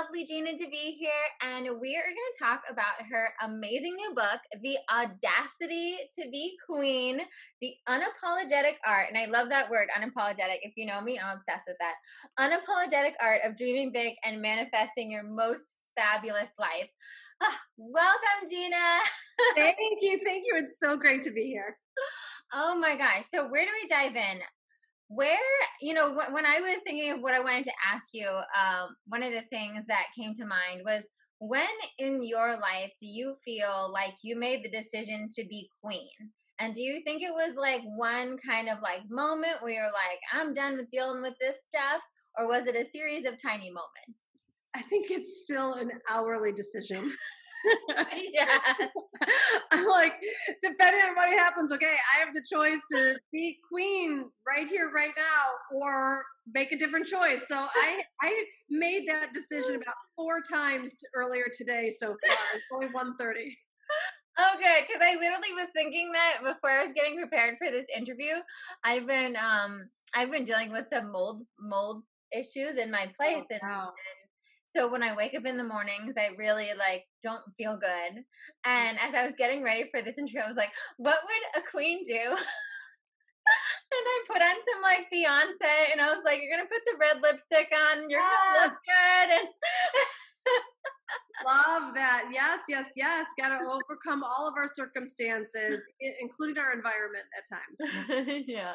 lovely Gina to be here, and we are going to talk about her amazing new book, The Audacity to Be Queen, The Unapologetic Art. And I love that word, unapologetic. If you know me, I'm obsessed with that. Unapologetic Art of Dreaming Big and Manifesting Your Most Fabulous Life. Ah, welcome, Gina. thank you. Thank you. It's so great to be here. Oh my gosh. So, where do we dive in? Where you know when, when i was thinking of what i wanted to ask you um, one of the things that came to mind was when in your life do you feel like you made the decision to be queen? And do you think it was like one kind of like moment where you're like i'm done with dealing with this stuff or was it a series of tiny moments? I think it's still an hourly decision yeah. I'm like, depending on what happens, okay, I have the choice to be queen right here, right now, or make a different choice. So I I made that decision about four times earlier today so far. It's only 1.30. Okay, because I literally was thinking that before I was getting prepared for this interview. I've been um I've been dealing with some mold mold issues in my place oh, wow. and so when I wake up in the mornings, I really like don't feel good. And as I was getting ready for this interview, I was like, what would a queen do? and I put on some like Beyonce and I was like, You're gonna put the red lipstick on, you're yes. gonna look good and Love that. Yes, yes, yes. Got to overcome all of our circumstances, including our environment at times. yeah.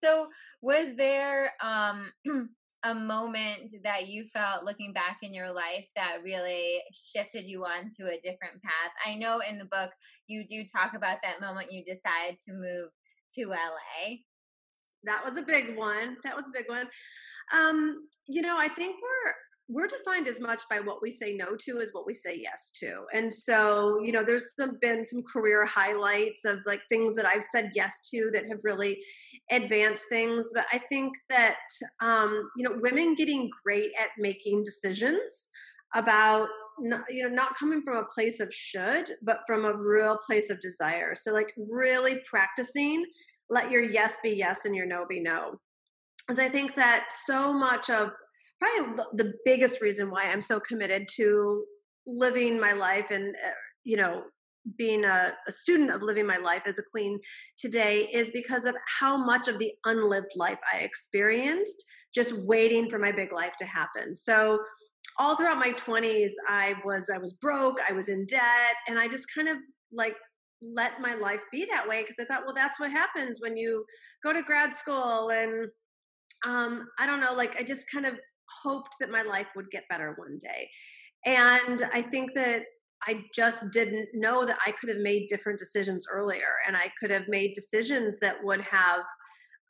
So, was there um a moment that you felt looking back in your life that really shifted you onto a different path? I know in the book you do talk about that moment you decided to move to LA. That was a big one. That was a big one. Um, you know, I think we're we're defined as much by what we say no to as what we say yes to. And so, you know, there's some, been some career highlights of like things that I've said yes to that have really advanced things. But I think that, um, you know, women getting great at making decisions about not, you know not coming from a place of should but from a real place of desire so like really practicing let your yes be yes and your no be no because i think that so much of probably the biggest reason why I'm so committed to living my life and uh, you know being a, a, student of living my life as a queen today is because of how much of the unlived life I experienced just waiting for my big life to happen. So all throughout my 20s I was I was broke, I was in debt and I just kind of like let my life be that way because I thought well that's what happens when you go to grad school and um I don't know like I just kind of hoped that my life would get better one day. And I think that I just didn't know that I could have made different decisions earlier and I could have made decisions that would have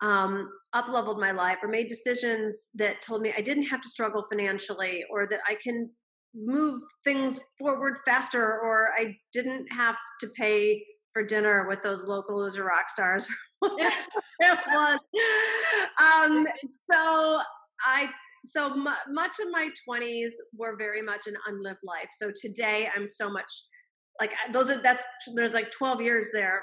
um, up leveled my life or made decisions that told me I didn't have to struggle financially or that I can move things forward faster or I didn't have to pay for dinner with those local loser rock stars it was. Um, so I so m- much of my 20s were very much an unlived life so today i'm so much like those are that's there's like 12 years there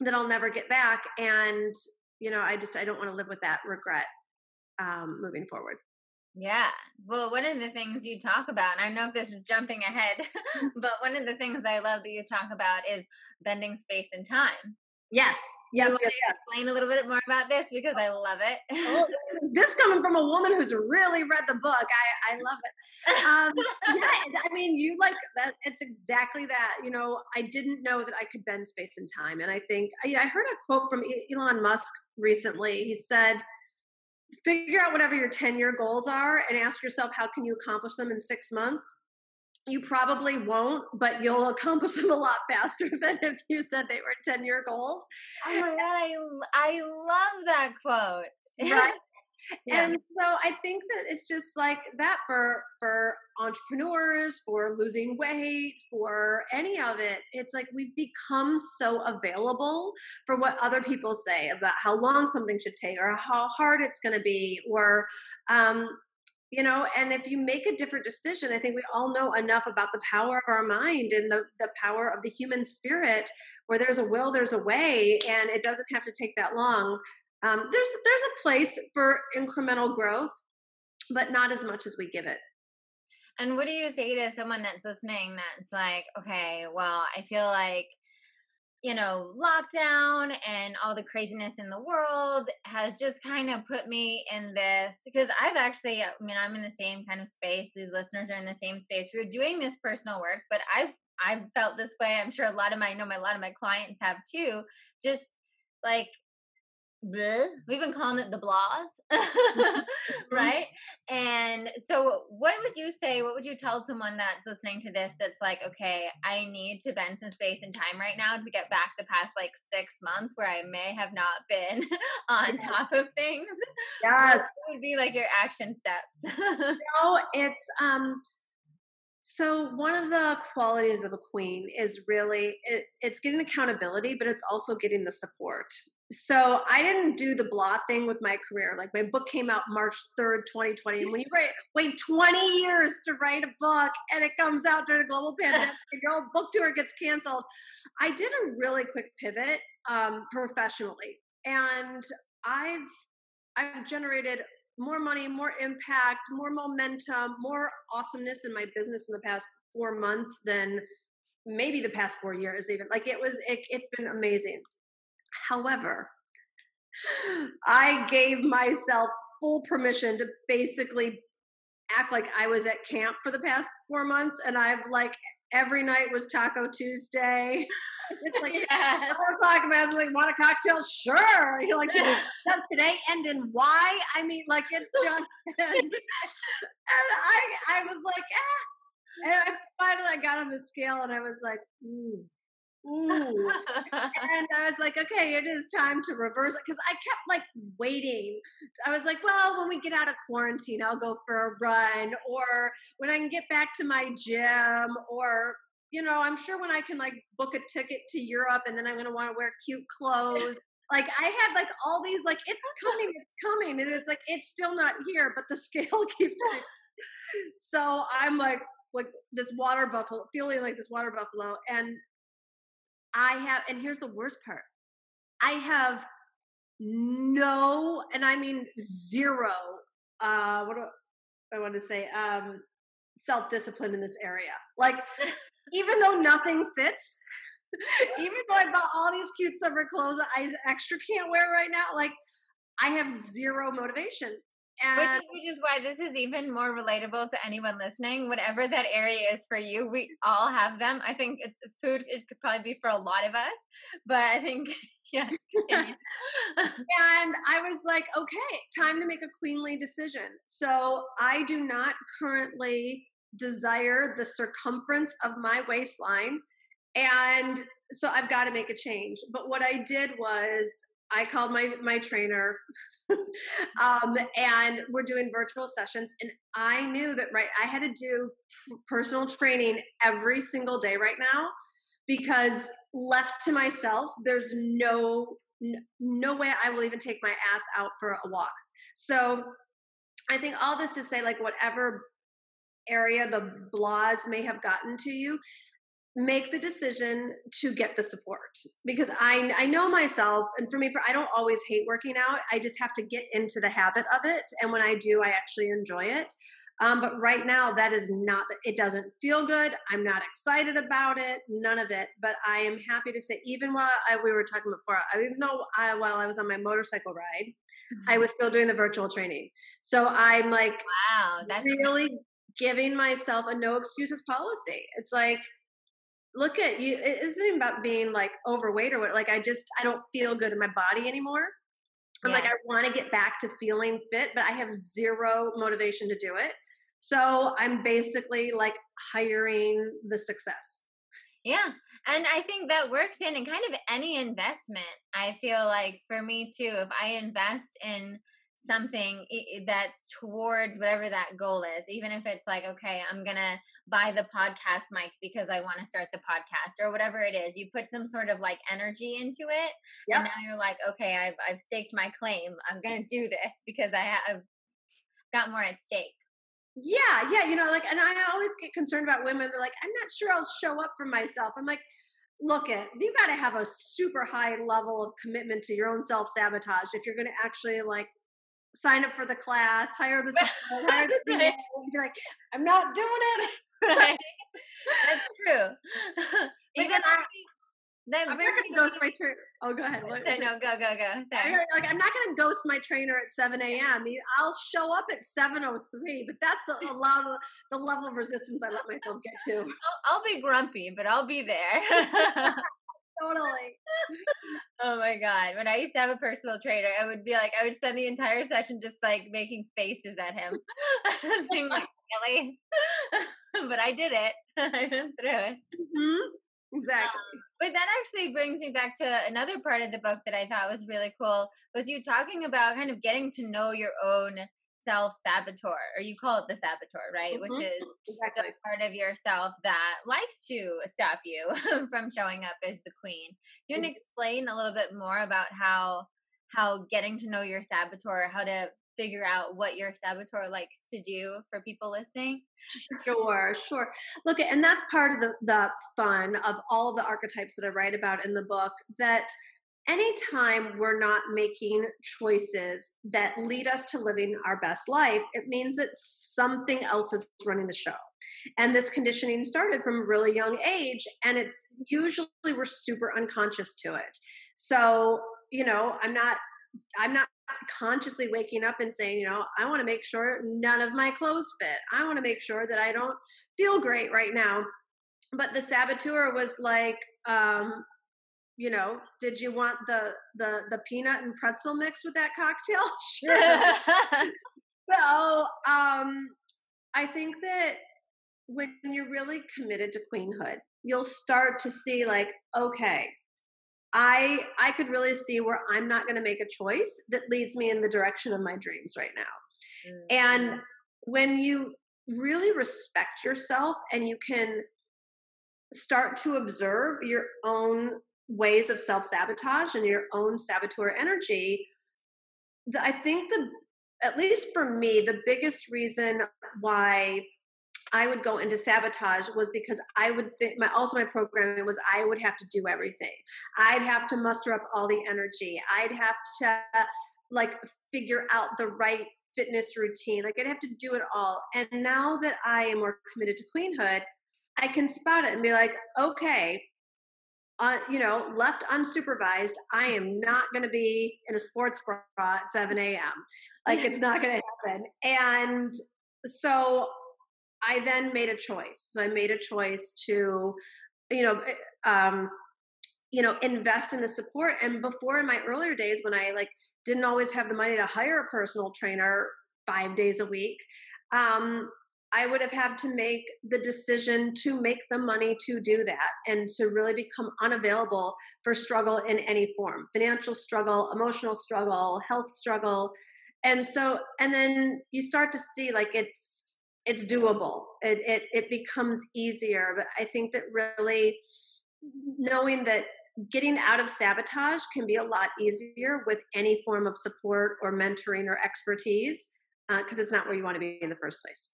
that i'll never get back and you know i just i don't want to live with that regret um, moving forward yeah. Well, one of the things you talk about, and I know if this is jumping ahead, but one of the things I love that you talk about is bending space and time. Yes. Yes. Yes, yes. Explain a little bit more about this because I love it. oh, this coming from a woman who's really read the book, I I love it. Um, yeah, I mean, you like that. It's exactly that. You know, I didn't know that I could bend space and time, and I think I, I heard a quote from Elon Musk recently. He said, "Figure out whatever your ten year goals are, and ask yourself how can you accomplish them in six months." You probably won't, but you'll accomplish them a lot faster than if you said they were 10 year goals. Oh my God, I, I love that quote. Right. yeah. And so I think that it's just like that for for entrepreneurs, for losing weight, for any of it. It's like we've become so available for what other people say about how long something should take or how hard it's going to be or um, you know and if you make a different decision i think we all know enough about the power of our mind and the, the power of the human spirit where there's a will there's a way and it doesn't have to take that long um, there's there's a place for incremental growth, but not as much as we give it. And what do you say to someone that's listening that's like, okay, well, I feel like you know, lockdown and all the craziness in the world has just kind of put me in this because I've actually, I mean, I'm in the same kind of space. These listeners are in the same space. We're doing this personal work, but I've I've felt this way. I'm sure a lot of my, I know my, a lot of my clients have too. Just like bleh. we've been calling it the blahs mm-hmm. right? And so what would you say what would you tell someone that's listening to this that's like okay i need to bend some space and time right now to get back the past like six months where i may have not been on top of things yes. what would be like your action steps? No it's um so one of the qualities of a queen is really it, it's getting accountability but it's also getting the support so I didn't do the blah thing with my career. Like my book came out March 3rd, 2020. And when you write, wait 20 years to write a book and it comes out during a global pandemic and your book tour gets canceled, I did a really quick pivot um, professionally. And I've I've generated more money, more impact, more momentum, more awesomeness in my business in the past four months than maybe the past four years even. Like it was it, it's been amazing. However, I gave myself full permission to basically act like I was at camp for the past four months, and I've like every night was Taco Tuesday. it's like yes. four o'clock, and I was like, "Want a cocktail? Sure." You're like, "Does today end in Y?" I mean, like it's just. and I, I was like, ah. And I finally I got on the scale, and I was like, "Ooh." Ooh. and I was like, okay, it is time to reverse it. Because I kept like waiting. I was like, well, when we get out of quarantine, I'll go for a run. Or when I can get back to my gym. Or, you know, I'm sure when I can like book a ticket to Europe and then I'm going to want to wear cute clothes. like I had like all these, like, it's coming, it's coming. And it's like, it's still not here, but the scale keeps. so I'm like, like this water buffalo, feeling like this water buffalo. And I have, and here's the worst part I have no, and I mean zero, uh, what do I want to say? Um, self discipline in this area. Like, even though nothing fits, even though I bought all these cute summer clothes that I extra can't wear right now, like, I have zero motivation. And which, which, is why this is even more relatable to anyone listening. Whatever that area is for you, we all have them. I think it's food. It could probably be for a lot of us, but I think yeah. and I was like, okay, time to make a queenly decision. So I do not currently desire the circumference of my waistline, and so I've got to make a change. But what I did was I called my my trainer um, and we're doing virtual sessions. And I knew that right, I had to do personal training every single day right now because left to myself, there's no no way I will even take my ass out for a walk. So I think all this to say, like whatever area the blahs may have gotten to you, make the decision to get the support. Because I I know myself and for me I don't always hate working out. I just have to get into the habit of it. And when I do I actually enjoy it. Um, but right now that is not it doesn't feel good. I'm not excited about it. None of it. But I am happy to say even while I, we were talking before I, even though I, while I was on my motorcycle ride mm-hmm. I was still doing the virtual training. So I'm like wow. That's really giving myself a no excuses policy. It's like look at you it isn't about being like overweight or what like i just i don't feel good in my body anymore. I'm yeah. like i want to get back to feeling fit but i have zero motivation to do it. So i'm basically like hiring the success. Yeah and i think that works in in kind of any investment i feel like for me too if i invest in something that's towards whatever that goal is even if it's like okay i'm gonna buy the podcast mic because i want to start the podcast or whatever it is you put some sort of like energy into it yep. and now you're like okay I've, I've staked my claim. I'm gonna do this because i have got more at stake. Yeah yeah you know like and i always get concerned about women they're like i'm not sure i'll show up for myself. I'm like look at you got to have a super high level of commitment to your own self sabotage if you're going to actually like sign up for the class, hire the support, hire the right. be like, I'm not doing it. Right. That's true. Even actually, that I'm not gonna ghost my trainer. Oh, go ahead. What, no, go, go, go. Sorry. Like, I'm not gonna ghost my trainer at 7 a.m. I'll show up at 7:03, but that's the level, the level of resistance I let myself get to. I'll, I'll be grumpy, but I'll be there. Totally. oh my god! When I used to have a personal trainer, I would be like, I would spend the entire session just like making faces at him, being like, "Really?" but I did it. I went through it. Mm-hmm. Exactly. Um, but that actually brings me back to another part of the book that I thought was really cool was you talking about kind of getting to know your own self saboteur, or you call it the saboteur, right? Mm-hmm. Which is exactly. the part of yourself that likes to stop you from showing up as the queen. You can mm-hmm. explain a little bit more about how how getting to know your saboteur, how to figure out what your saboteur likes to do for people listening? Sure, sure. Look, and that's part of the, the fun of all of the archetypes that I write about in the book that anytime we're not making choices that lead us to living our best life, it means that something else is running the show. And this conditioning started from a really young age, and it's usually we're super unconscious to it. So, you know, I'm not I'm not consciously waking up and saying, you know, I want to make sure none of my clothes fit. I want to make sure that I don't feel great right now. But the saboteur was like, um, you know, did you want the the the peanut and pretzel mix with that cocktail? Sure. so um I think that when you're really committed to queenhood, you'll start to see like, okay, I I could really see where I'm not going to make a choice that leads me in the direction of my dreams right now. Mm-hmm. And when you really respect yourself and you can start to observe your own ways of self-sabotage and your own saboteur energy, the, I think the at least for me the biggest reason why I would go into sabotage was because I would think my also my programming was I would have to do everything. I'd have to muster up all the energy. I'd have to like figure out the right fitness routine. Like I'd have to do it all. And now that I am more committed to queenhood, I can spot it and be like, okay, uh, you know, left unsupervised, I am not going to be in a sports bra at 7 a.m. Like it's not going to happen. And so I then made a choice. So I made a choice to, you know, eh, um, you know, invest in the support. And before in my earlier days, when I like didn't always have the money to hire a personal trainer five days a week, um, I would have had to make the decision to make the money to do that and to really become unavailable for struggle in any form financial struggle, emotional struggle, health struggle. And so, and then you start to see like it's, it's doable. It, it it becomes easier. But I think that really knowing that getting out of sabotage can be a lot easier with any form of support or mentoring or expertise because uh, it's not where you want to be in the first place.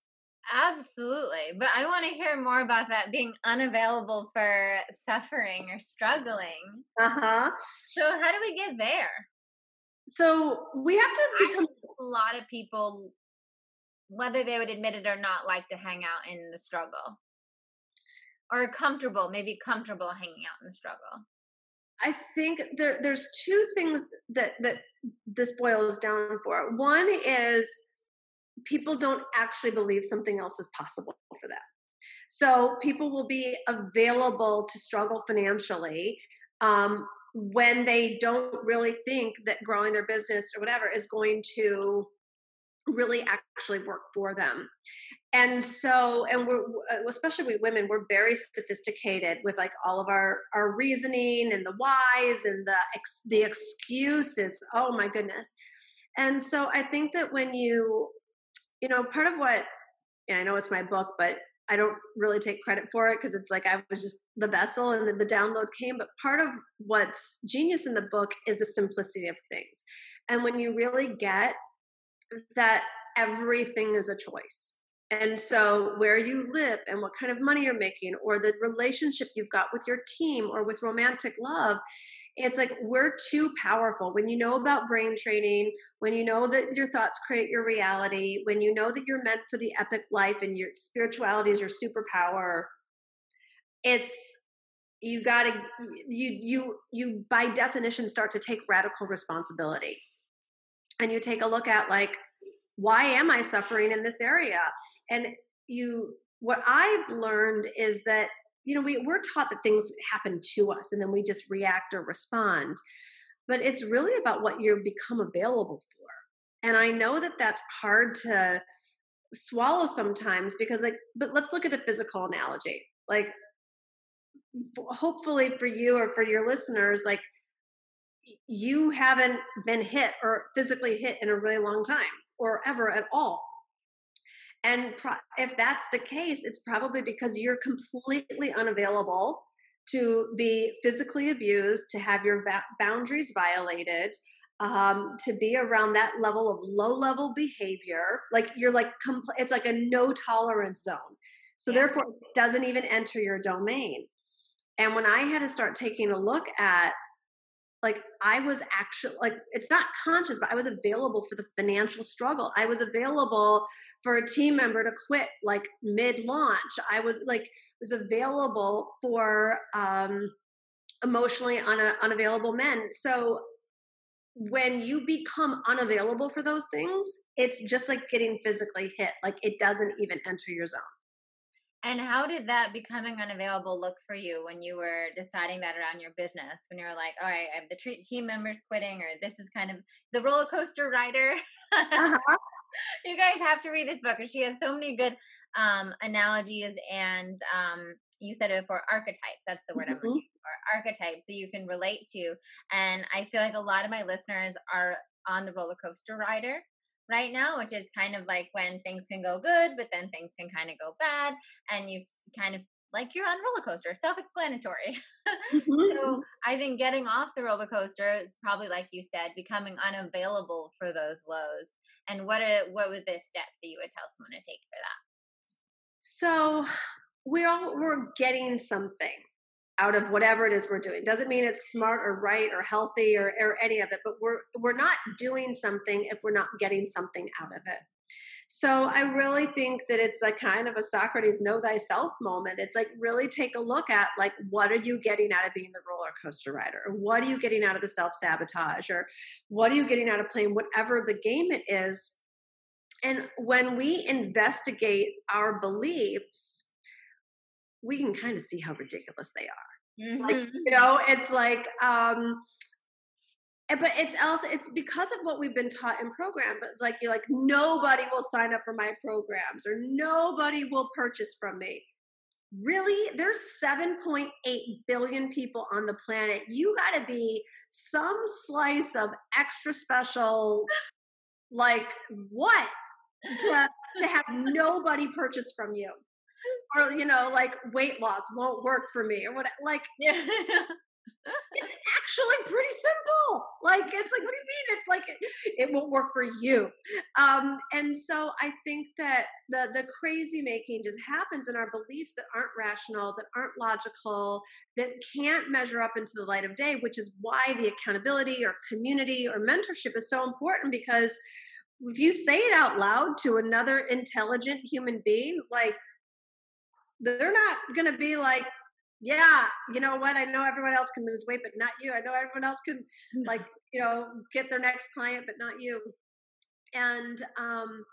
Absolutely. But I want to hear more about that being unavailable for suffering or struggling. Uh huh. So, how do we get there? So, we have to become. a lot of people whether they would admit it or not, like to hang out in the struggle or comfortable, maybe comfortable hanging out in the struggle? I think there, there's two things that that this boils down for. One is people don't actually believe something else is possible for them. So people will be available to struggle financially um, when they don't really think that growing their business or whatever is going to really actually work for them. And so and we're uh, especially we women we're very sophisticated with like all of our our reasoning and the whys and the ex, the excuses. Oh my goodness. And so i think that when you you know part of what and i know it's my book but i don't really take credit for it because it's like i was just the vessel and the download came but part of what's genius in the book is the simplicity of things. And when you really get that everything is a choice. And so, where you live and what kind of money you're making, or the relationship you've got with your team or with romantic love, it's like we're too powerful. When you know about brain training, when you know that your thoughts create your reality, when you know that you're meant for the epic life and your spirituality is your superpower, it's you got to you you you by definition start to take radical responsibility and you take a look at like why am i suffering in this area and you what i've learned is that you know we, we're taught that things happen to us and then we just react or respond but it's really about what you become available for. And i know that that's hard to swallow sometimes because like but let's look at a physical analogy like hopefully for you or for your listeners like you haven't been hit or physically hit in a really long time or ever at all and pro- if that's the case, it's probably because you're completely unavailable to be physically abused, to have your va- boundaries violated, um, to be around that level of low level behavior. Like you're like, compl- it's like a no tolerance zone. So therefore, it doesn't even enter your domain. And when I had to start taking a look at like I was actually like it's not conscious, but I was available for the financial struggle. I was available for a team member to quit like mid launch. I was like was available for um, emotionally un- unavailable men. So when you become unavailable for those things, it's just like getting physically hit. Like it doesn't even enter your zone. And how did that becoming unavailable look for you when you were deciding that around your business? When you were like, all right, I have the team members quitting, or this is kind of the roller coaster rider. Uh-huh. you guys have to read this book. Because she has so many good um, analogies, and um, you said it before archetypes. That's the word mm-hmm. I'm looking for. Archetypes that you can relate to. And I feel like a lot of my listeners are on the roller coaster rider right now, which is kind of like when things can go good, but then things can kind of go bad, and you've kind of like you're on a roller coaster, self-explanatory. Mm-hmm. so I think getting off the roller coaster is probably like you said, becoming unavailable for those lows. And what are what would the steps that you would tell someone to take for that? So we're all we're getting something out of whatever it is we're doing. Doesn't mean it's smart or right or healthy or, or any of it, but we're we're not doing something if we're not getting something out of it. So I really think that it's a kind of a Socrates know thyself moment. It's like really take a look at like what are you getting out of being the roller coaster rider? Or what are you getting out of the self-sabotage? Or what are you getting out of playing whatever the game it is? And when we investigate our beliefs, we can kind of see how ridiculous they are. Mm-hmm. Like, you know, it's like um but it's also it's because of what we've been taught in program but like you're like nobody will sign up for my programs or nobody will purchase from me really there's 7.8 billion people on the planet you got to be some slice of extra special like what to, to have nobody purchase from you or you know like weight loss won't work for me or what like yeah it's actually pretty simple. Like it's like, what do you mean? It's like it, it won't work for you. Um, and so I think that the the crazy making just happens in our beliefs that aren't rational, that aren't logical, that can't measure up into the light of day. Which is why the accountability or community or mentorship is so important because if you say it out loud to another intelligent human being, like they're not going to be like yeah, you know what? I know everyone else can lose weight, but not you. I know everyone else can like, you know, get their next client, but not you. And um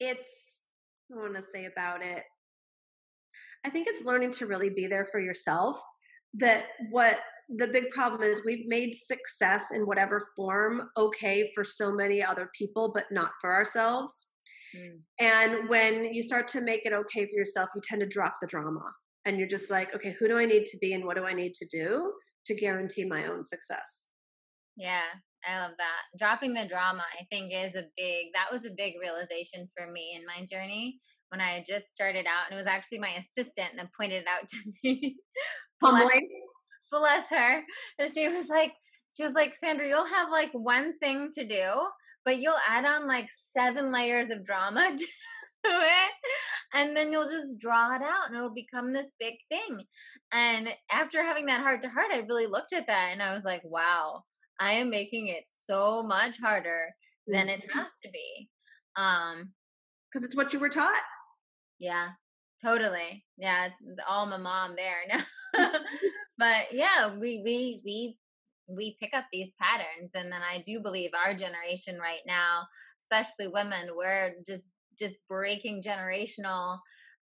it's I want to say about it. I think it's learning to really be there for yourself. That what the big problem is we've made success in whatever form okay for so many other people, but not for ourselves. Mm. And when you start to make it okay for yourself, you tend to drop the drama. And you're just like okay who do i need to be and what do i need to do to guarantee my own success? Yeah i love that. Dropping the drama i think is a big that was a big realization for me in my journey when i just started out and it was actually my assistant that pointed it out to me. Bless, bless her. So she was like she was like sandra you'll have like one thing to do but you'll add on like seven layers of drama to it and then you'll just draw it out and it'll become this big thing. And after having that heart to heart i really looked at that and i was like wow i am making it so much harder than it mm-hmm. has to be. Um because it's what you were taught. Yeah totally. Yeah it's, all my mom there now but yeah we we we we pick up these patterns and then i do believe our generation right now especially women we're just just breaking generational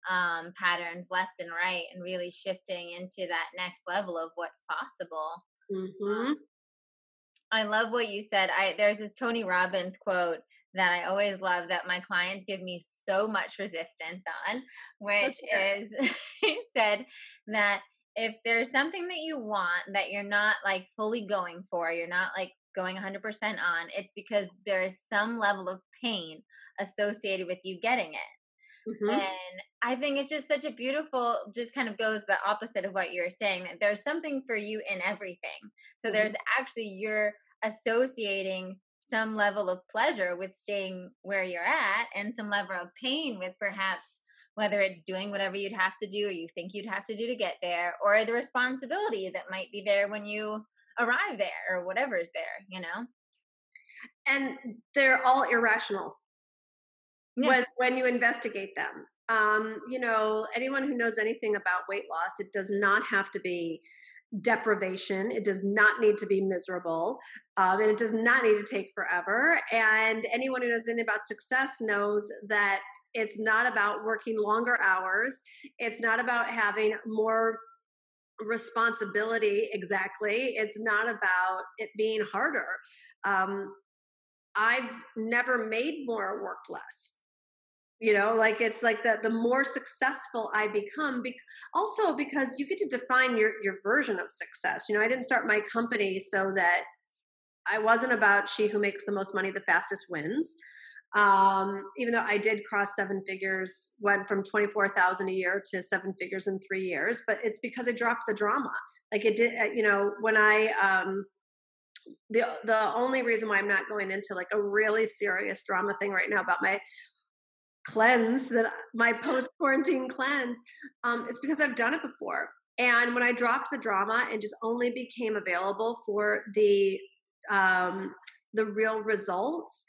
um, patterns left and right and really shifting into that next level of what's possible mm-hmm. um, i love what you said i there's this tony robbins quote that i always love that my clients give me so much resistance on which okay. is he said that if there's something that you want that you're not like fully going for, you're not like going 100% on, it's because there is some level of pain associated with you getting it. Mm-hmm. And I think it's just such a beautiful, just kind of goes the opposite of what you're saying that there's something for you in everything. So mm-hmm. there's actually, you're associating some level of pleasure with staying where you're at and some level of pain with perhaps whether it's doing whatever you'd have to do or you think you'd have to do to get there, or the responsibility that might be there when you arrive there or whatever's there, you know? And they're all irrational yeah. when, when you investigate them. Um, you know, anyone who knows anything about weight loss, it does not have to be deprivation. It does not need to be miserable. Um, and it does not need to take forever. And anyone who knows anything about success knows that it's not about working longer hours. It's not about having more responsibility exactly. It's not about it being harder. Um, I've never made more work less. You know, like it's like the the more successful I become, be- also because you get to define your your version of success. You know, I didn't start my company so that I wasn't about she who makes the most money the fastest wins um, even though I did cross seven figures, went from 24,000 a year to seven figures in three years, but it's because I dropped the drama. Like it did, you know, when I, um, the, the only reason why I'm not going into like a really serious drama thing right now about my cleanse that my post quarantine cleanse, um, is because I've done it before. And when I dropped the drama and just only became available for the, um, the real results,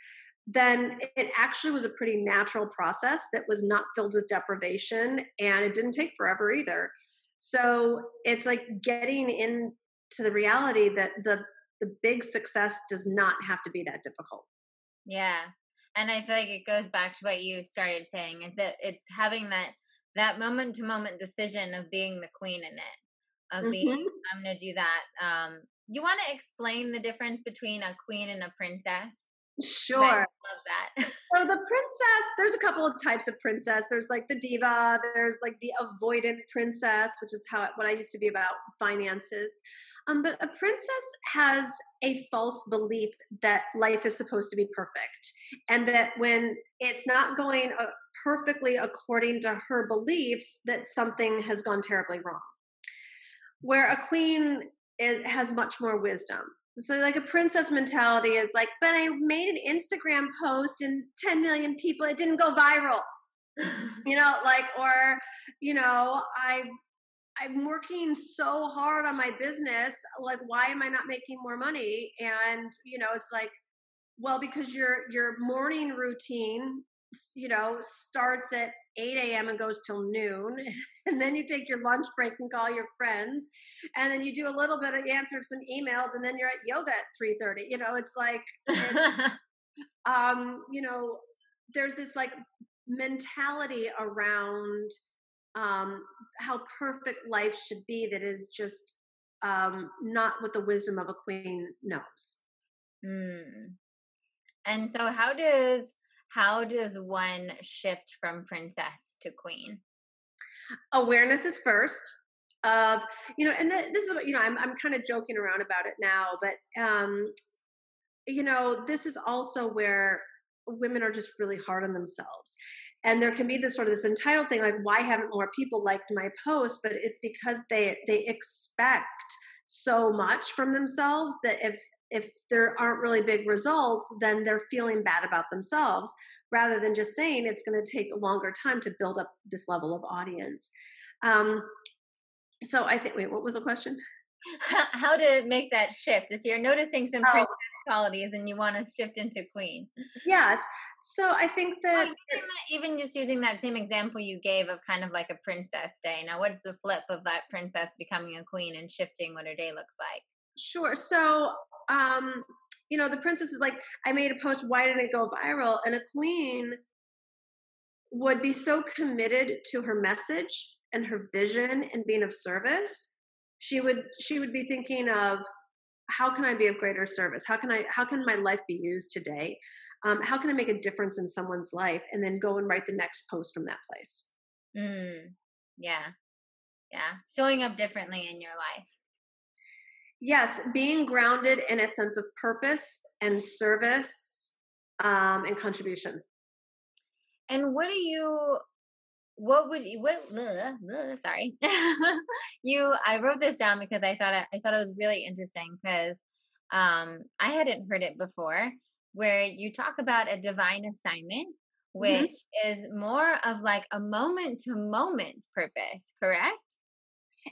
then it actually was a pretty natural process that was not filled with deprivation and it didn't take forever either. So it's like getting into the reality that the the big success does not have to be that difficult. Yeah. And I feel like it goes back to what you started saying is that it's having that that moment to moment decision of being the queen in it. Of mm-hmm. being I'm gonna do that. Um you want to explain the difference between a queen and a princess? Sure. I love that. so the princess, there's a couple of types of princess. There's like the diva, there's like the avoidant princess, which is how what I used to be about finances. Um, but a princess has a false belief that life is supposed to be perfect, and that when it's not going uh, perfectly according to her beliefs, that something has gone terribly wrong. Where a queen is, has much more wisdom so like a princess mentality is like but i made an instagram post and 10 million people it didn't go viral. You know like or you know i i'm working so hard on my business like why am i not making more money? And you know it's like well because your your morning routine you know starts at 8 a.m. and goes till noon. And then you take your lunch break and call your friends. And then you do a little bit of answer some emails and then you're at yoga at 3.30. You know, it's like, it's, um, you know, there's this like mentality around um, how perfect life should be that is just um, not what the wisdom of a queen knows. Mm. And so, how does how does one shift from princess to queen? Awareness is first. Of you know, and this is you know, I'm I'm kind of joking around about it now, but um, you know, this is also where women are just really hard on themselves and there can be this sort of this entitled thing like why haven't more people liked my post but it's because they they expect so much from themselves that if if there aren't really big results, then they're feeling bad about themselves rather than just saying it's going to take a longer time to build up this level of audience. Um, so I think, wait, what was the question? How to make that shift if you're noticing some oh. qualities and you want to shift into queen. Yes. So I think that well, even just using that same example you gave of kind of like a princess day. Now, what's the flip of that princess becoming a queen and shifting what her day looks like? Sure. So, um, you know, the princess is like, I made a post, why didn't it go viral? And a queen would be so committed to her message and her vision and being of service. She would she would be thinking of how can I be of greater service? How can I how can my life be used today? Um, how can I make a difference in someone's life? And then go and write the next post from that place. Mm, yeah. Yeah. Showing up differently in your life. Yes, being grounded in a sense of purpose and service um, and contribution. And what do you what would you what ugh, ugh, sorry you i wrote this down because i thought it, i thought it was really interesting because um i hadn't heard it before where you talk about a divine assignment mm-hmm. which mm-hmm. is more of like a moment to moment purpose correct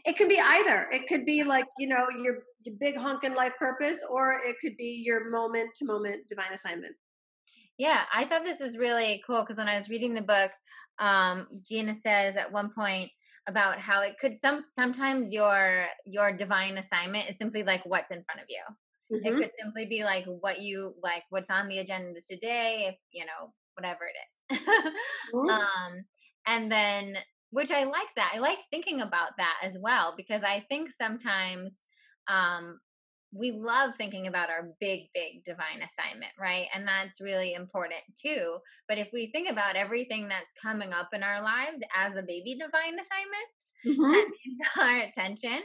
it can be either it could be like you know your, your big honking life purpose or it could be your moment to moment divine assignment yeah i thought this was really cool because when i was reading the book um, Gina says at one point about how it could some sometimes your your divine assignment is simply like what's in front of you. Mm-hmm. It could simply be like what you like what's on the agenda today, if you know, whatever it is. mm-hmm. um and then which I like that. I like thinking about that as well because I think sometimes um we love thinking about our big, big divine assignment, right? And that's really important too. But if we think about everything that's coming up in our lives as a baby divine assignment, mm-hmm. that needs our attention,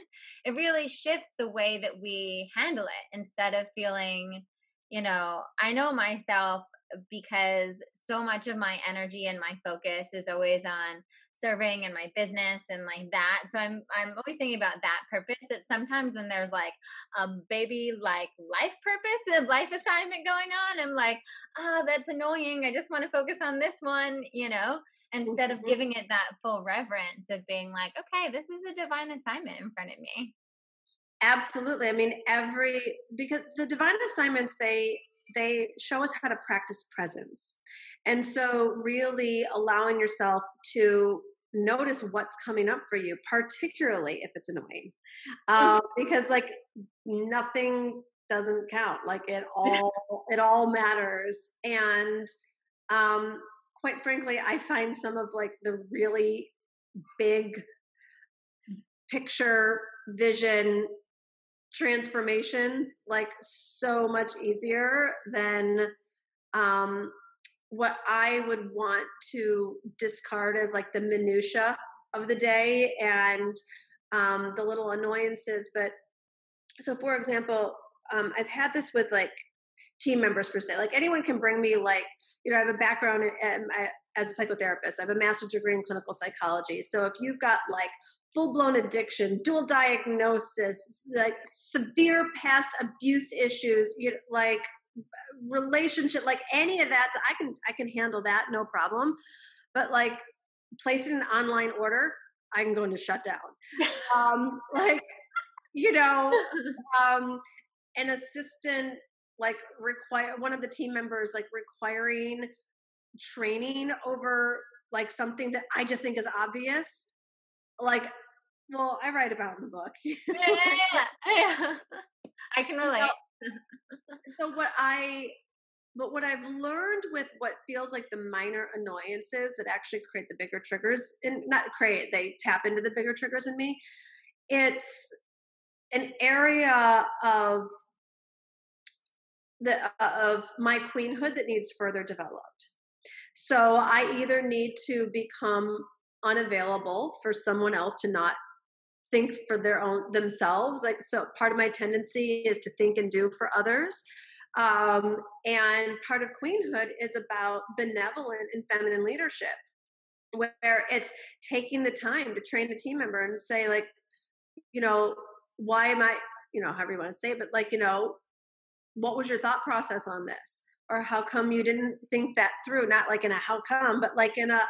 it really shifts the way that we handle it instead of feeling, you know, I know myself because so much of my energy and my focus is always on serving and my business and like that. So I'm I'm always thinking about that purpose. That sometimes when there's like a baby like life purpose and life assignment going on, I'm like, ah, oh, that's annoying. I just want to focus on this one, you know, instead of mm-hmm. giving it that full reverence of being like, okay, this is a divine assignment in front of me. Absolutely. I mean, every because the divine assignments they they show us how to practice presence. And so, really allowing yourself to notice what's coming up for you, particularly if it's annoying, um, because like nothing doesn't count. Like it all, it all matters. And um, quite frankly, I find some of like the really big picture vision transformations like so much easier than um, what I would want to discard as like the minutia of the day and um, the little annoyances. But so, for example, um, I've had this with like team members per se. Like anyone can bring me like you know I have a background in, in, as a psychotherapist. I have a master's degree in clinical psychology. So if you've got like full blown addiction, dual diagnosis, like severe past abuse issues, you know, like relationship, like any of that, I can I can handle that no problem. But like placing an online order, I can go into shutdown. um, like you know, um, an assistant like require one of the team members like requiring training over like something that I just think is obvious. Like well, I write about in the book. yeah, yeah, yeah. I can relate. So, what I but what I've learned with what feels like the minor annoyances that actually create the bigger triggers, and not create, they tap into the bigger triggers in me. It's an area of the uh, of my queenhood that needs further developed. So I either need to become unavailable for someone else to not think for their own themselves like so part of my tendency is to think and do for others um, and part of queenhood is about benevolent and feminine leadership where it's taking the time to train a team member and say like you know why am i you know however you want to say it but like you know what was your thought process on this? Or how come you didn't think that through? Not like in a how come, but like in a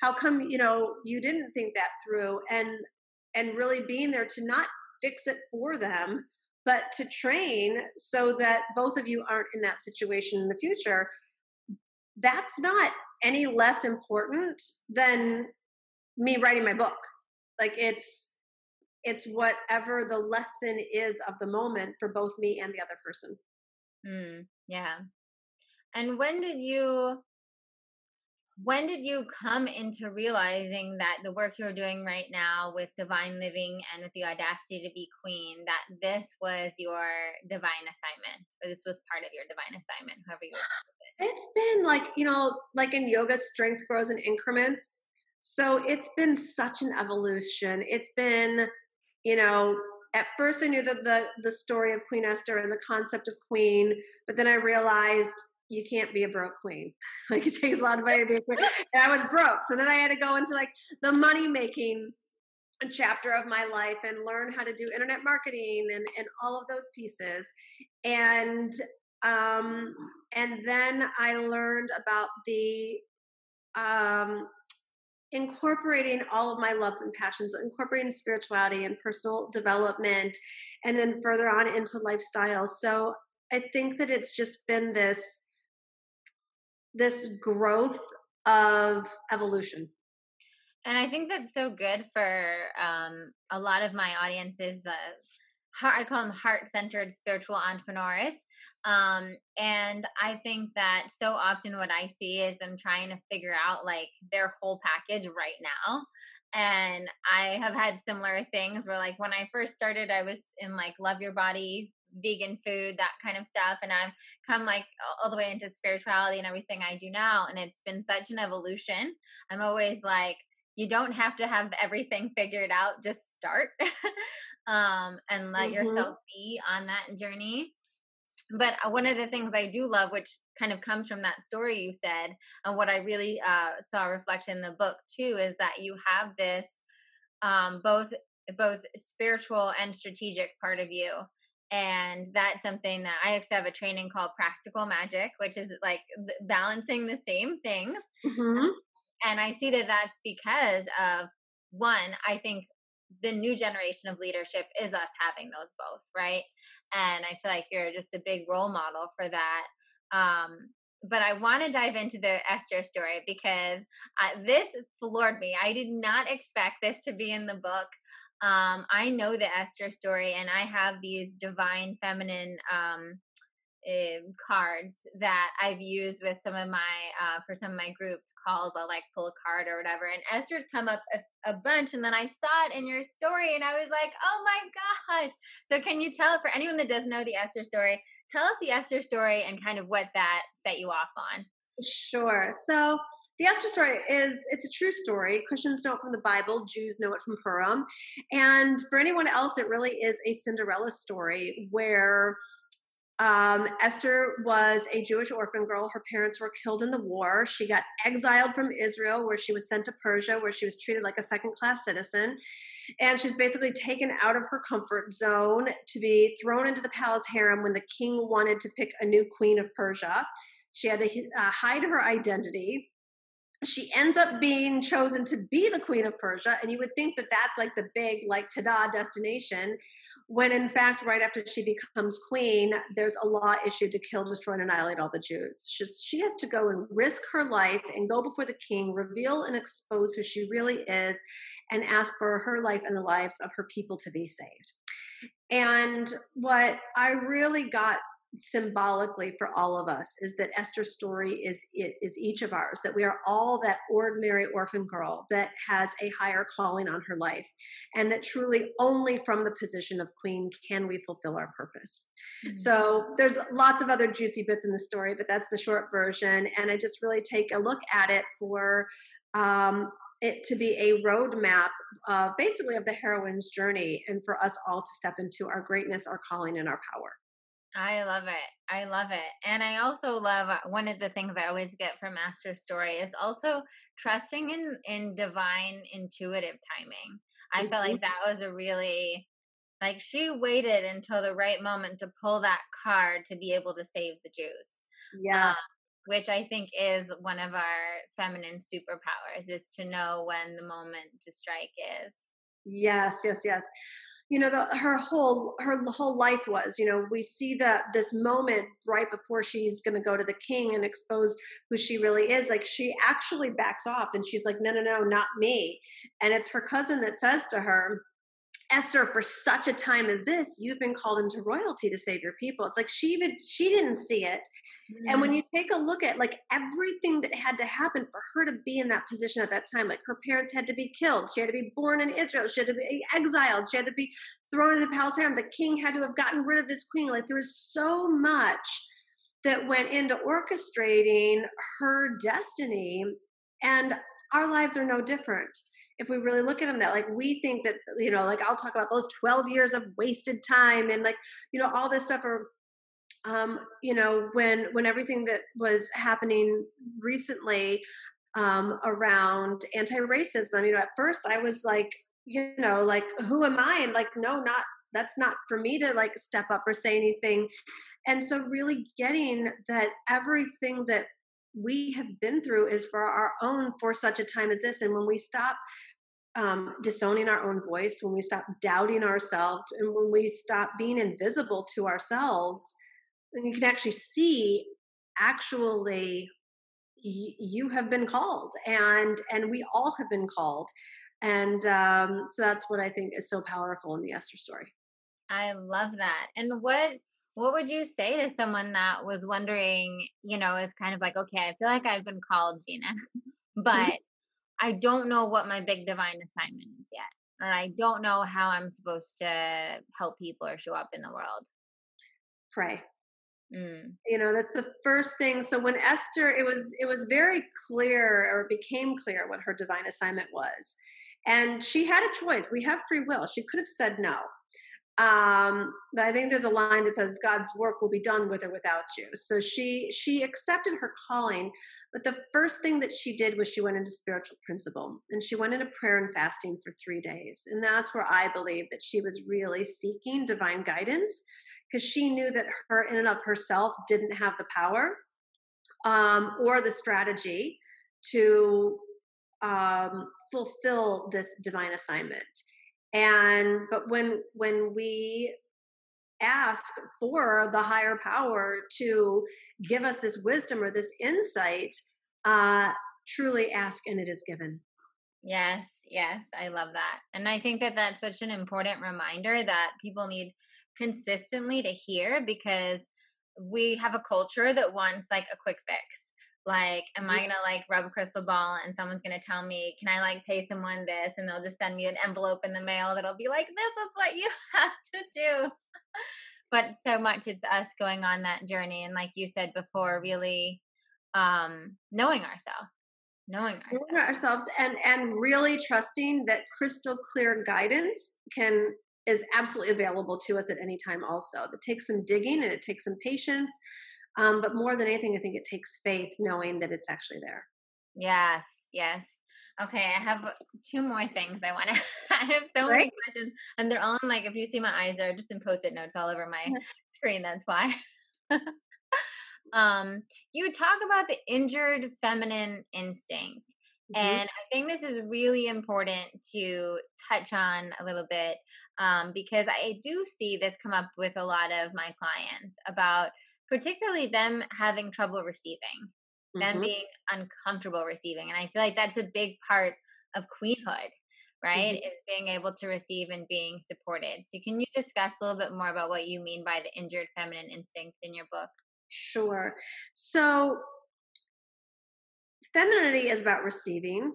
how come, you know, you didn't think that through and and really being there to not fix it for them, but to train so that both of you aren't in that situation in the future. That's not any less important than me writing my book. Like it's it's whatever the lesson is of the moment for both me and the other person. Mm, yeah. And when did you when did you come into realizing that the work you're doing right now with divine living and with the audacity to be queen that this was your divine assignment or this was part of your divine assignment however you it. it's been like you know like in yoga strength grows in increments so it's been such an evolution it's been you know at first i knew that the the story of queen esther and the concept of queen but then i realized you can't be a broke queen. Like it takes a lot of money to be a queen. And i was broke so then i had to go into like the money making chapter of my life and learn how to do internet marketing and and all of those pieces. And um and then i learned about the um incorporating all of my loves and passions, incorporating spirituality and personal development, and then further on into lifestyle. So I think that it's just been this this growth of evolution. And I think that's so good for um, a lot of my audiences. Uh, I call them heart centered spiritual entrepreneurs um, and I think that so often what I see is them trying to figure out like their whole package right now. And I have had similar things where like when I first started, I was in like love your body, vegan food, that kind of stuff. And I've come like all the way into spirituality and everything I do now. And it's been such an evolution. I'm always like, you don't have to have everything figured out, just start um, and let mm-hmm. yourself be on that journey but uh, one of the things I do love, which kind of comes from that story you said, and what I really uh, saw reflected in the book too, is that you have this um, both both spiritual and strategic part of you, and that's something that I actually have a training called Practical Magic, which is like balancing the same things. Mm-hmm. And I see that that's because of one, I think the new generation of leadership is us having those both, right? and I feel like you're just a big role model for that. Um, but I want to dive into the Esther story because uh, this floored me. I did not expect this to be in the book. Um, I know the Esther story, and I have these divine feminine um, uh, cards that I've used with some of my uh, for some of my group calls. I'll like pull a card or whatever. And Esther's come up a, a, bunch, and then I saw it in your story, and I was like, oh my gosh! So can you tell for anyone that doesn't know the Esther story? Tell us the Esther story and kind of what that set you off on. Sure. So the Esther story is it's a true story. Christians know it from the Bible, Jews know it from Purim. And for anyone else, it really is a Cinderella story where um, Esther was a Jewish orphan girl. Her parents were killed in the war. She got exiled from Israel, where she was sent to Persia, where she was treated like a second class citizen. And she's basically taken out of her comfort zone to be thrown into the palace harem when the king wanted to pick a new queen of Persia. She had to uh, hide her identity she ends up being chosen to be the queen of persia and you would think that that's like the big like ta-da destination when in fact right after she becomes queen there's a law issued to kill destroy and annihilate all the jews. She, she has to go and risk her life and go before the king reveal and expose who she really is and ask for her life and the lives of her people to be saved. And what i really got symbolically for all of us is that Esther's story is is each of ours that we are all that ordinary orphan girl that has a higher calling on her life and that truly only from the position of queen can we fulfill our purpose. Mm-hmm. So there's lots of other juicy bits in the story but that's the short version and I just really take a look at it for um, it to be a roadmap uh, basically of the heroine's journey and for us all to step into our greatness, our calling, and our power. I love it. I love it. And I also love uh, one of the things I always get from Esther story is also trusting in in divine intuitive timing. I mm-hmm. felt like that was a really Like she waited until the right moment to pull that card to be able to save the Jews. Yeah. Um, which I think is one of our feminine superpowers is to know when the moment to strike is. Yes, yes, yes. You know, the, her whole her whole life was. You know, we see that this moment right before she's going to go to the king and expose who she really is. Like she actually backs off and she's like, "No, no, no, not me." And it's her cousin that says to her, Esther, for such a time as this, you've been called into royalty to save your people. It's like she even she didn't see it. Mm-hmm. And when you take a look at like everything that had to happen for her to be in that position at that time, like her parents had to be killed, she had to be born in Israel, she had to be exiled, she had to be thrown into the palace harem, the king had to have gotten rid of his queen. Like there was so much that went into orchestrating her destiny. And our lives are no different if we really look at them that like we think that you know like i'll talk about those 12 years of wasted time and like you know all this stuff or um, you know, when when everything that was happening recently um, around anti-racism, you know, at first I was like, you know, like who am I? And like, no, not that's not for me to like step up or say anything. And so, really getting that everything that we have been through is for our own for such a time as this. And when we stop um, disowning our own voice, when we stop doubting ourselves, and when we stop being invisible to ourselves, and you can actually see actually y- you have been called and and we all have been called. And um, so that's what i think is so powerful in the esther story. I love that. And what what would you say to someone that was wondering you know is kind of like okay i feel like i've been called gina mm-hmm. but i don't know what my big divine assignment is yet or i don't know how i'm supposed to help people or show up in the world. Pray Mm. You know, that's the first thing. So when Esther, it was it was very clear or became clear what her divine assignment was. And she had a choice. We have free will. She could have said no. Um, but I think there's a line that says God's work will be done with or without you. So she she accepted her calling, but the first thing that she did was she went into spiritual principle and she went into prayer and fasting for three days. And that's where I believe that she was really seeking divine guidance because she knew that her in and of herself didn't have the power um, or the strategy to um, fulfill this divine assignment. And but when when we ask for the higher power to give us this wisdom or this insight uh truly ask and it is given. Yes yes i love that. And i think that that's such an important reminder that people need consistently to hear because we have a culture that wants like a quick fix. Like, am I gonna like rub a crystal ball and someone's gonna tell me, can I like pay someone this? And they'll just send me an envelope in the mail that'll be like, this is what you have to do. but so much it's us going on that journey. And like you said before, really um knowing ourselves knowing ourselves. knowing ourselves and and really trusting that crystal clear guidance can is absolutely available to us at any time also. It takes some digging and it takes some patience um, but more than anything i think it takes faith knowing that it's actually there. Yes yes. Okay i have two more things i want to i have so many questions and they're all in like if you see my eyes they're just in post-it notes all over my screen that's why. Um you talk about the injured feminine instinct Mm-hmm. And I think this is really important to touch on a little bit um, because I do see this come up with a lot of my clients about particularly them having trouble receiving, mm-hmm. them being uncomfortable receiving. And I feel like that's a big part of queenhood, right? Mm-hmm. Is being able to receive and being supported. So, can you discuss a little bit more about what you mean by the injured feminine instinct in your book? Sure. So, femininity is about receiving,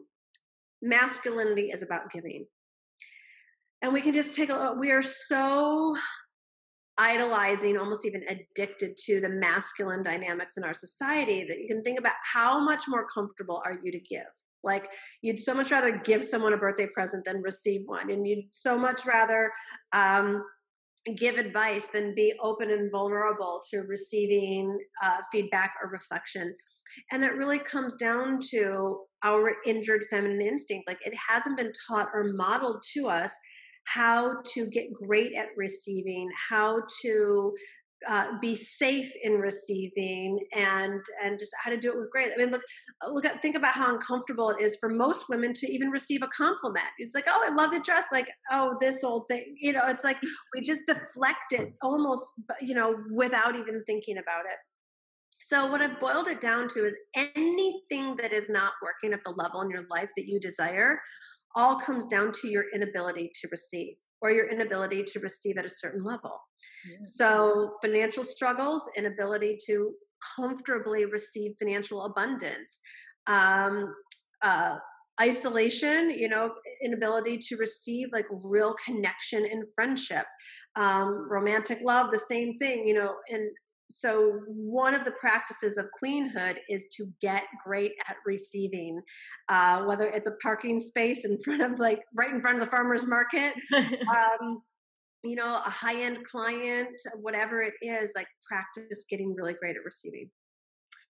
masculinity is about giving. And we can just take a look, we are so idolizing, almost even addicted to the masculine dynamics in our society that you can think about how much more comfortable are you to give. Like you'd so much rather give someone a birthday present than receive one, and you'd so much rather um, give advice than be open and vulnerable to receiving uh, feedback or reflection. And that really comes down to our injured feminine instinct. Like it hasn't been taught or modeled to us how to get great at receiving, how to uh, be safe in receiving and and just how to do it with grace. I mean, look, look at think about how uncomfortable it is for most women to even receive a compliment. It's like, oh, I love the dress. Like, oh, this old thing. You know, it's like we just deflect it almost, you know, without even thinking about it. So what I've boiled it down to is anything that is not working at the level in your life that you desire, all comes down to your inability to receive or your inability to receive at a certain level. So, financial struggles, inability to comfortably receive financial abundance, um, uh, isolation, you know, inability to receive like real connection and friendship, um, romantic love, the same thing, you know, and so one of the practices of queenhood is to get great at receiving uh, whether it's a parking space in front of like right in front of the farmers market um, you know, a high end client, whatever it is, like practice getting really great at receiving.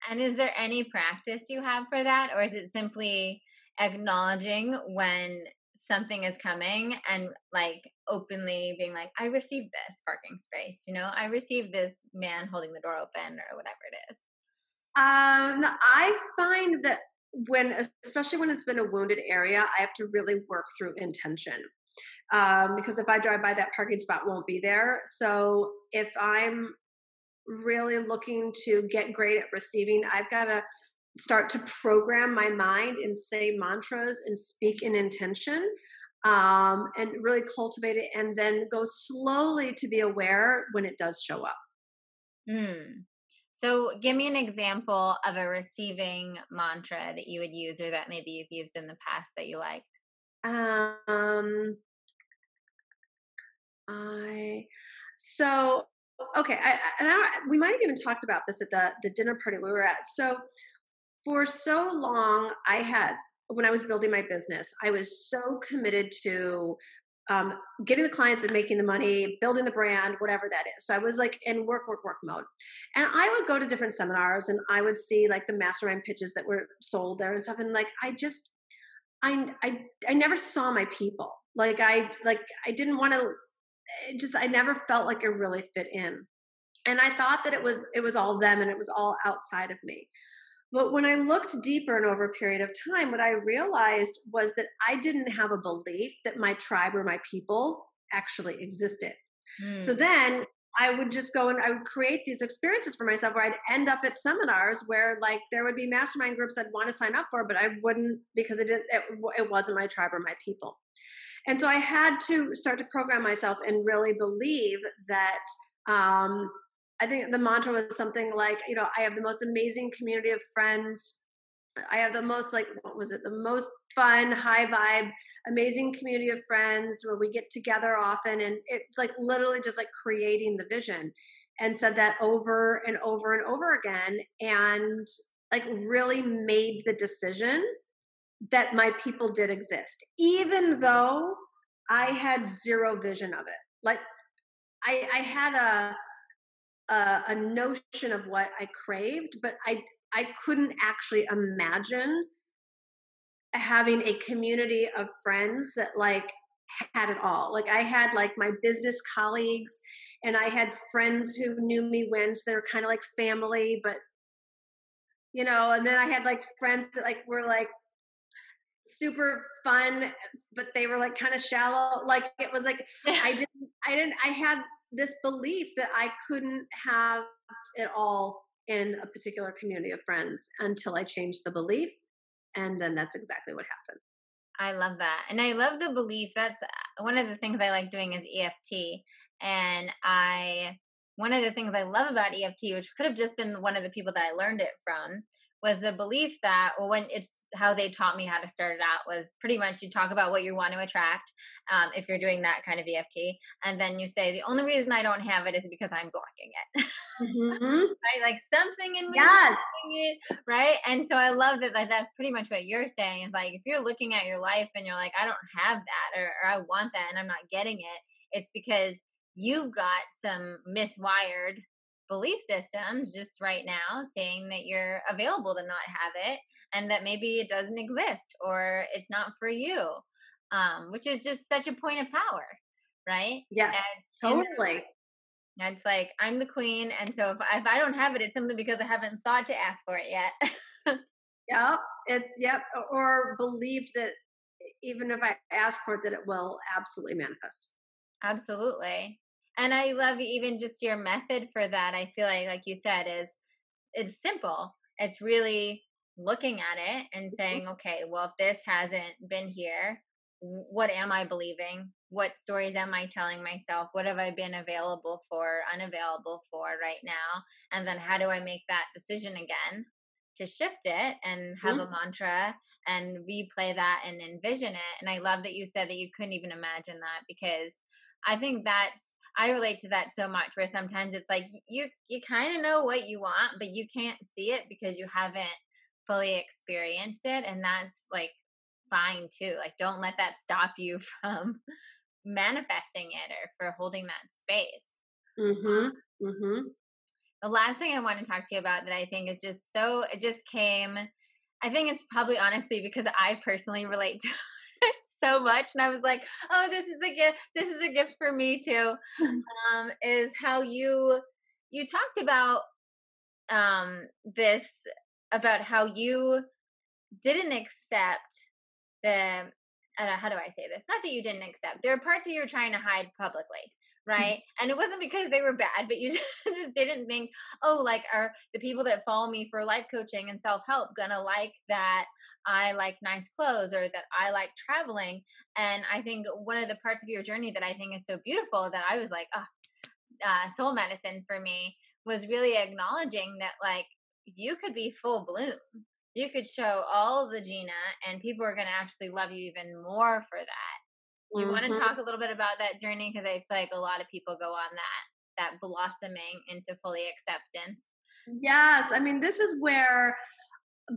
And is there any practice you have for that? Or is it simply acknowledging when something is coming and like openly being like, I received this parking space, you know, I received this man holding the door open or whatever it is? Um, I find that when, especially when it's been a wounded area, I have to really work through intention um, because if I drive by, that parking spot won't be there. So if I'm really looking to get great at receiving, I've got to start to program my mind and say mantras and speak in intention um, and really cultivate it and then go slowly to be aware when it does show up. Mm. So, give me an example of a receiving mantra that you would use or that maybe you've used in the past that you liked. Um, I so okay. I, and I, we might have even talked about this at the the dinner party we were at. So for so long, I had when I was building my business, I was so committed to um, getting the clients and making the money, building the brand, whatever that is. So I was like in work, work, work mode. And I would go to different seminars and I would see like the mastermind pitches that were sold there and stuff. And like, I just, I I I never saw my people. Like I like I didn't want to just I never felt like I really fit in. And I thought that it was it was all them and it was all outside of me. But when I looked deeper and over a period of time, what I realized was that I didn't have a belief that my tribe or my people actually existed. So hmm. then I would just go and I would create these experiences for myself where I'd end up at seminars where like there would be mastermind groups I'd want to sign up for, but I wouldn't because it didn't, it, it wasn't my tribe or my people. And so I had to start to program myself and really believe that um, I think the mantra was something like, you know, I have the most amazing community of friends I have the most like what was it? The most fun, high vibe, amazing community of friends where we get together often and it's like literally just like creating the vision and said that over and over and over again and like really made the decision that my people did exist even though I had zero vision of it. Like I I had a a, a notion of what I craved, but I I couldn't actually imagine having a community of friends that like had it all. Like I had like my business colleagues and I had friends who knew me when so they're kind of like family, but you know, and then I had like friends that like were like super fun, but they were like kind of shallow. Like it was like I didn't I didn't I had this belief that I couldn't have it all in a particular community of friends until I changed the belief. And then that's exactly what happened. I love that. And I love the belief. That's uh, one of the things I like doing is EFT. And I, one of the things I love about EFT, which could have just been one of the people that I learned it from, was the belief that well when it's how they taught me how to start it out was pretty much you talk about what you want to attract um, if you're doing that kind of eft and then you say the only reason i don't have it is because i'm blocking it mm-hmm. right like something in me yes. it right and so i love that like, that's pretty much what you're saying is like if you're looking at your life and you're like i don't have that or, or i want that and i'm not getting it it's because you've got some miswired belief systems just right now saying that you're available to not have it and that maybe it doesn't exist or it's not for you um, which is just such a point of power right? yeah totally. And it's like I'm the queen, and so if if I don't have it, it's simply because I haven't thought to ask for it yet. yep, it's yep, or believe that even if I ask for it, that it will absolutely manifest. Absolutely. And I love even just your method for that. I feel like, like you said, is it's simple. It's really looking at it and mm-hmm. saying, okay, well, if this hasn't been here, what am I believing? What stories am I telling myself? What have I been available for, unavailable for right now? And then how do I make that decision again to shift it and have mm-hmm. a mantra and replay that and envision it? And I love that you said that you couldn't even imagine that because I think that's I relate to that so much where sometimes it's like you you kind of know what you want but you can't see it because you haven't fully experienced it and that's like fine too. Like don't let that stop you from manifesting it or for holding that space. Mhm. Mhm. The last thing I want to talk to you about that I think is just so it just came I think it's probably honestly because I personally relate to so much and i was like oh this is the gift this is a gift for me too um is how you you talked about um this about how you didn't accept the I don't know, how do I say this? Not that you didn't accept. There are parts that you're trying to hide publicly. Right? And it wasn't because they were bad, but you just didn't think, oh, like are the people that follow me for life coaching and self help gonna like that I like nice clothes or that I like traveling. And I think one of the parts of your journey that I think is so beautiful that I was like, oh, uh, soul medicine for me was really acknowledging that like you could be full bloom. You could show all the Gina and people are going to actually love you even more for that. You mm-hmm. want to talk a little bit about that journey because I feel like a lot of people go on that that blossoming into fully acceptance. Yes, I mean this is where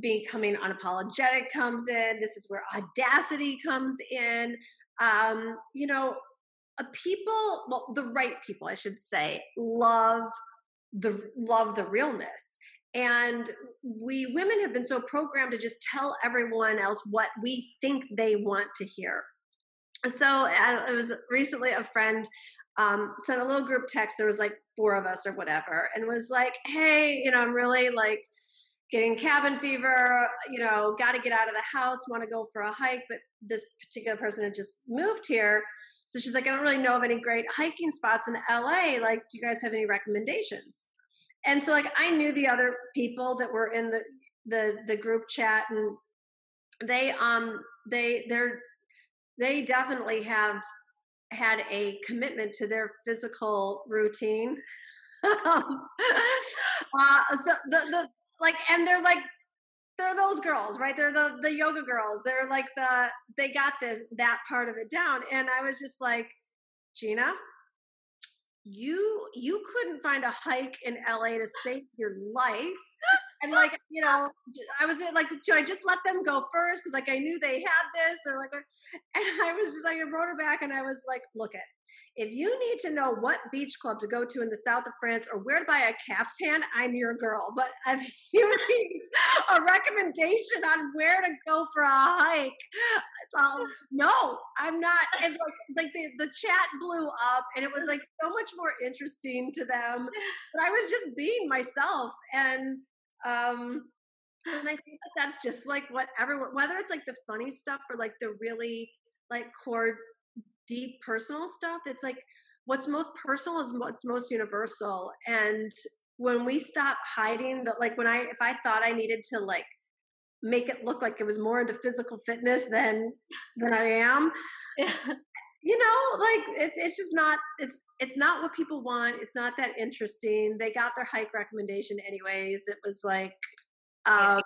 becoming unapologetic comes in. This is where audacity comes in. Um, you know, people, well, the right people, I should say, love the love the realness. And we women have been so programmed to just tell everyone else what we think they want to hear. So it was recently a friend um, sent a little group text. There was like four of us or whatever, and was like, "Hey, you know, I'm really like getting cabin fever, you know, got to get out of the house, want to go for a hike, but this particular person had just moved here. So she's like, I don't really know of any great hiking spots in LA. Like, do you guys have any recommendations? And so like I knew the other people that were in the the the group chat and they um they they're they definitely have had a commitment to their physical routine. um, uh, so the, the like and they're like they're those girls right? They're the the yoga girls. They're like the they got this that part of it down. And i was just like gina you you couldn't find a hike in la to save your life and like you know i was like should i just let them go first because like i knew they had this or like and i was just like i wrote her back and i was like look it if you need to know what beach club to go to in the south of France or where to buy a caftan, I'm your girl. But if you need a recommendation on where to go for a hike, um, no, I'm not. And like, like the, the chat blew up and it was like so much more interesting to them. But I was just being myself. And, um, and I think that that's just like what everyone, whether it's like the funny stuff or like the really like core deep personal stuff it's like what's most personal is what's most universal and when we stop hiding that like when i if i thought i needed to like make it look like it was more into physical fitness than than i am yeah. You know like it's it's just not it's it's not what people want it's not that interesting they got their hike recommendation anyways it was like um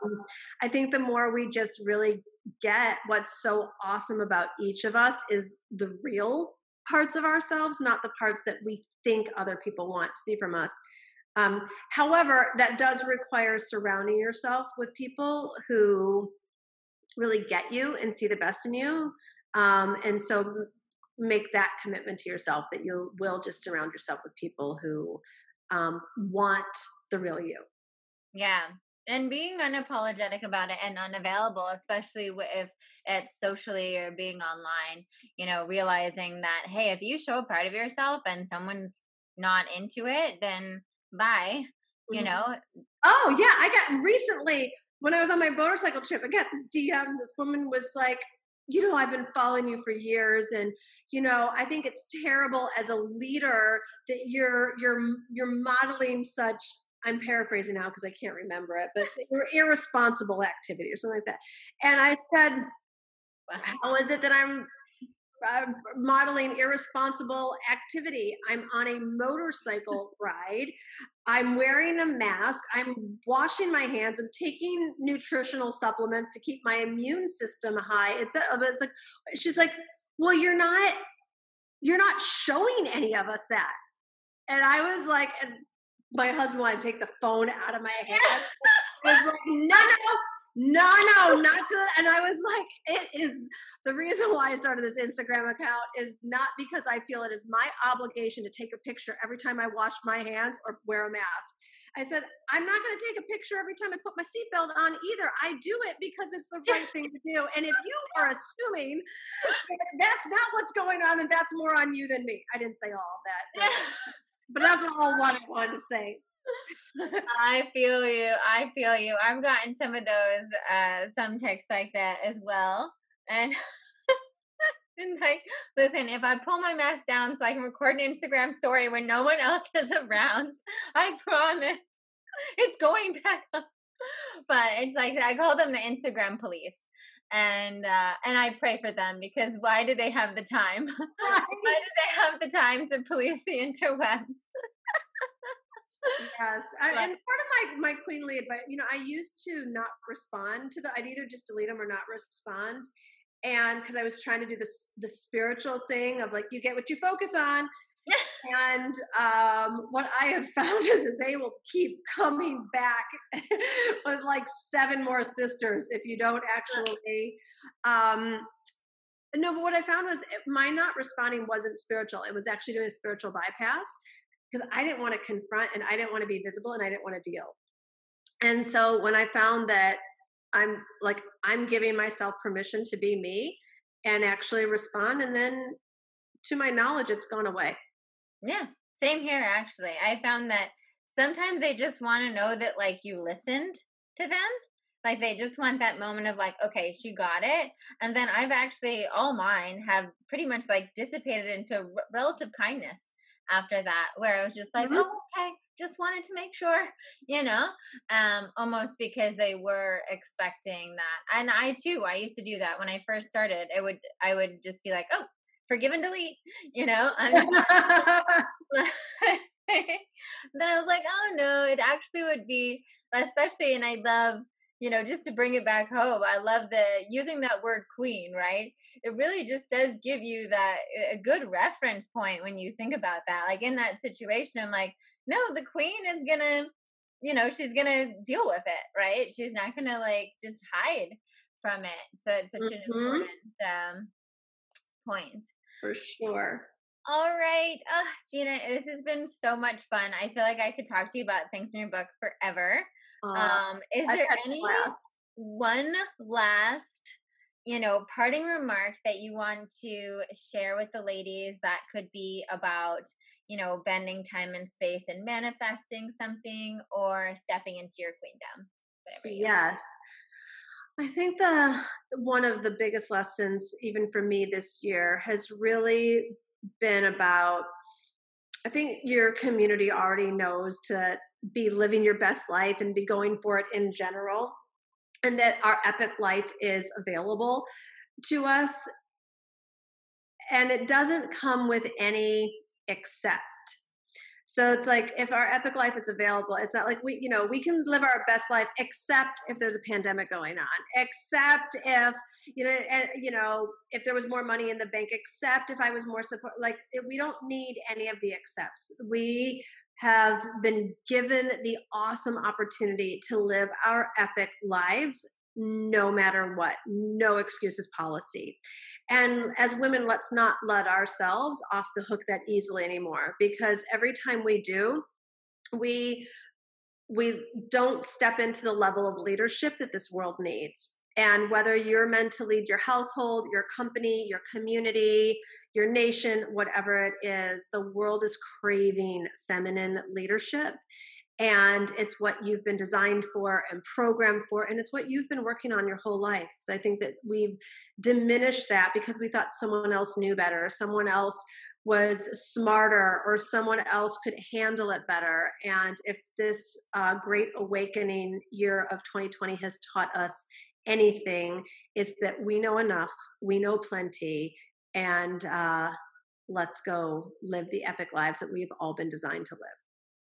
i think the more we just really get what's so awesome about each of us is the real parts of ourselves, not the parts that we think other people want to see from us. Um, however, that does require surrounding yourself with people who really get you and see the best in you. Um, and so make that commitment to yourself that you will just surround yourself with people who um, want the real you. Yeah, and being unapologetic about it and unavailable especially if it's socially or being online you know realizing that hey if you show a part of yourself and someone's not into it then bye you mm-hmm. know oh yeah i got recently when i was on my motorcycle trip i got this dm this woman was like you know i've been following you for years and you know i think it's terrible as a leader that you're you're you're modeling such I'm paraphrasing now because I can't remember it, but irresponsible activity or something like that. And I said, How is it that I'm uh, modeling irresponsible activity? I'm on a motorcycle ride. I'm wearing a mask. I'm washing my hands. I'm taking nutritional supplements to keep my immune system high. It's, it's like, she's like, Well, you're not. You're not showing any of us that. And I was like, and my husband wanted to take the phone out of my hand. I was like, no, no, no, no, not to. And I was like, it is the reason why I started this Instagram account is not because I feel it is my obligation to take a picture every time I wash my hands or wear a mask. I said, I'm not going to take a picture every time I put my seatbelt on either. I do it because it's the right thing to do. And if you are assuming that's not what's going on, then that's more on you than me. I didn't say all of that. but that's all what I wanted to say. I feel you. I feel you. I've gotten some of those, uh, some texts like that as well. And, and like, listen, if I pull my mask down so I can record an Instagram story when no one else is around, I promise it's going back up. But it's like I call them the Instagram police and uh, and I pray for them because why do they have the time? why do they have the time to police the interwebs? Yes, I, and part of my my queenly advice, you know, I used to not respond to the. I'd either just delete them or not respond, and because I was trying to do this the spiritual thing of like you get what you focus on and um, what I have found is that they will keep coming back with like seven more sisters if you don't actually. Um, no, but what I found was my not responding wasn't spiritual. It was actually doing a spiritual bypass because I didn't want to confront and I didn't want to be visible and I didn't want to deal. And so when I found that I'm like, I'm giving myself permission to be me and actually respond, and then to my knowledge, it's gone away. Yeah, same here actually. I found that sometimes they just want to know that like you listened to them. Like they just want that moment of like, okay, she got it. And then I've actually all mine have pretty much like dissipated into r- relative kindness after that, where I was just like, mm-hmm. oh, okay, just wanted to make sure, you know, um, almost because they were expecting that. And I too, I used to do that when I first started. It would, I would just be like, oh, forgive and delete, you know. I'm just then I was like, oh no, it actually would be, especially, and I love, you know, just to bring it back home. I love the using that word queen, right? It really just does give you that a good reference point when you think about that. Like in that situation, I'm like, no, the queen is gonna, you know, she's gonna deal with it, right? She's not gonna like just hide from it. So it's such mm-hmm. an important um, point for sure. All right. Oh, Gina, this has been so much fun. I feel like I could talk to you about things in your book forever. Uh, um, is there any last. one last, you know, parting remark that you want to share with the ladies that could be about, you know, bending time and space and manifesting something or stepping into your queendom? yes. I think the one of the biggest lessons, even for me this year, has really been about. I think your community already knows to be living your best life and be going for it in general, and that our epic life is available to us. And it doesn't come with any accept so it's like if our epic life is available, it's not like we, you know, we can live our best life except if there's a pandemic going on, except if, you know, and, you know, if there was more money in the bank, except if I was more support. Like we don't need any of the accepts. We have been given the awesome opportunity to live our epic lives no matter what, no excuses policy. And as women, let's not let ourselves off the hook that easily anymore because every time we do, we we don't step into the level of leadership that this world needs. And whether you're meant to lead your household, your company, your community, your nation, whatever it is, the world is craving feminine leadership. And it's what you've been designed for and programmed for, and it's what you've been working on your whole life. So I think that we've diminished that because we thought someone else knew better, someone else was smarter or someone else could handle it better. And if this uh, great awakening year of 2020 has taught us anything, it's that we know enough, we know plenty, and uh, let's go live the epic lives that we've all been designed to live.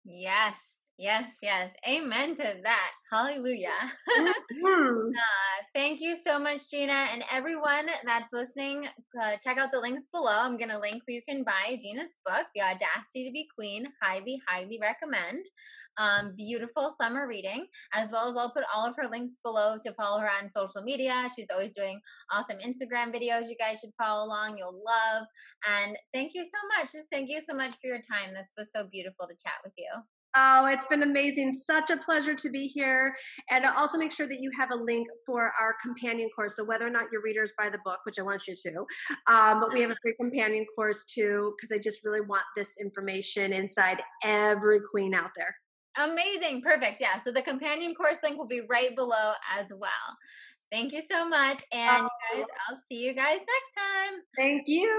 Yes. Yes, yes. Amen to that. Hallelujah. mm-hmm. uh, thank you so much, Gina. And everyone that's listening, uh, check out the links below. I'm going to link where you can buy Gina's book, The Audacity to Be Queen. Highly, highly recommend. Um, beautiful summer reading, as well as I'll put all of her links below to follow her on social media. She's always doing awesome Instagram videos. You guys should follow along. You'll love. And thank you so much. Just thank you so much for your time. This was so beautiful to chat with you. Oh, it's been amazing. Such a pleasure to be here. And also make sure that you have a link for our companion course. So, whether or not your readers buy the book, which I want you to, um, but we have a free companion course too, because I just really want this information inside every queen out there. Amazing. Perfect. Yeah. So, the companion course link will be right below as well. Thank you so much. And oh. guys, I'll see you guys next time. Thank you.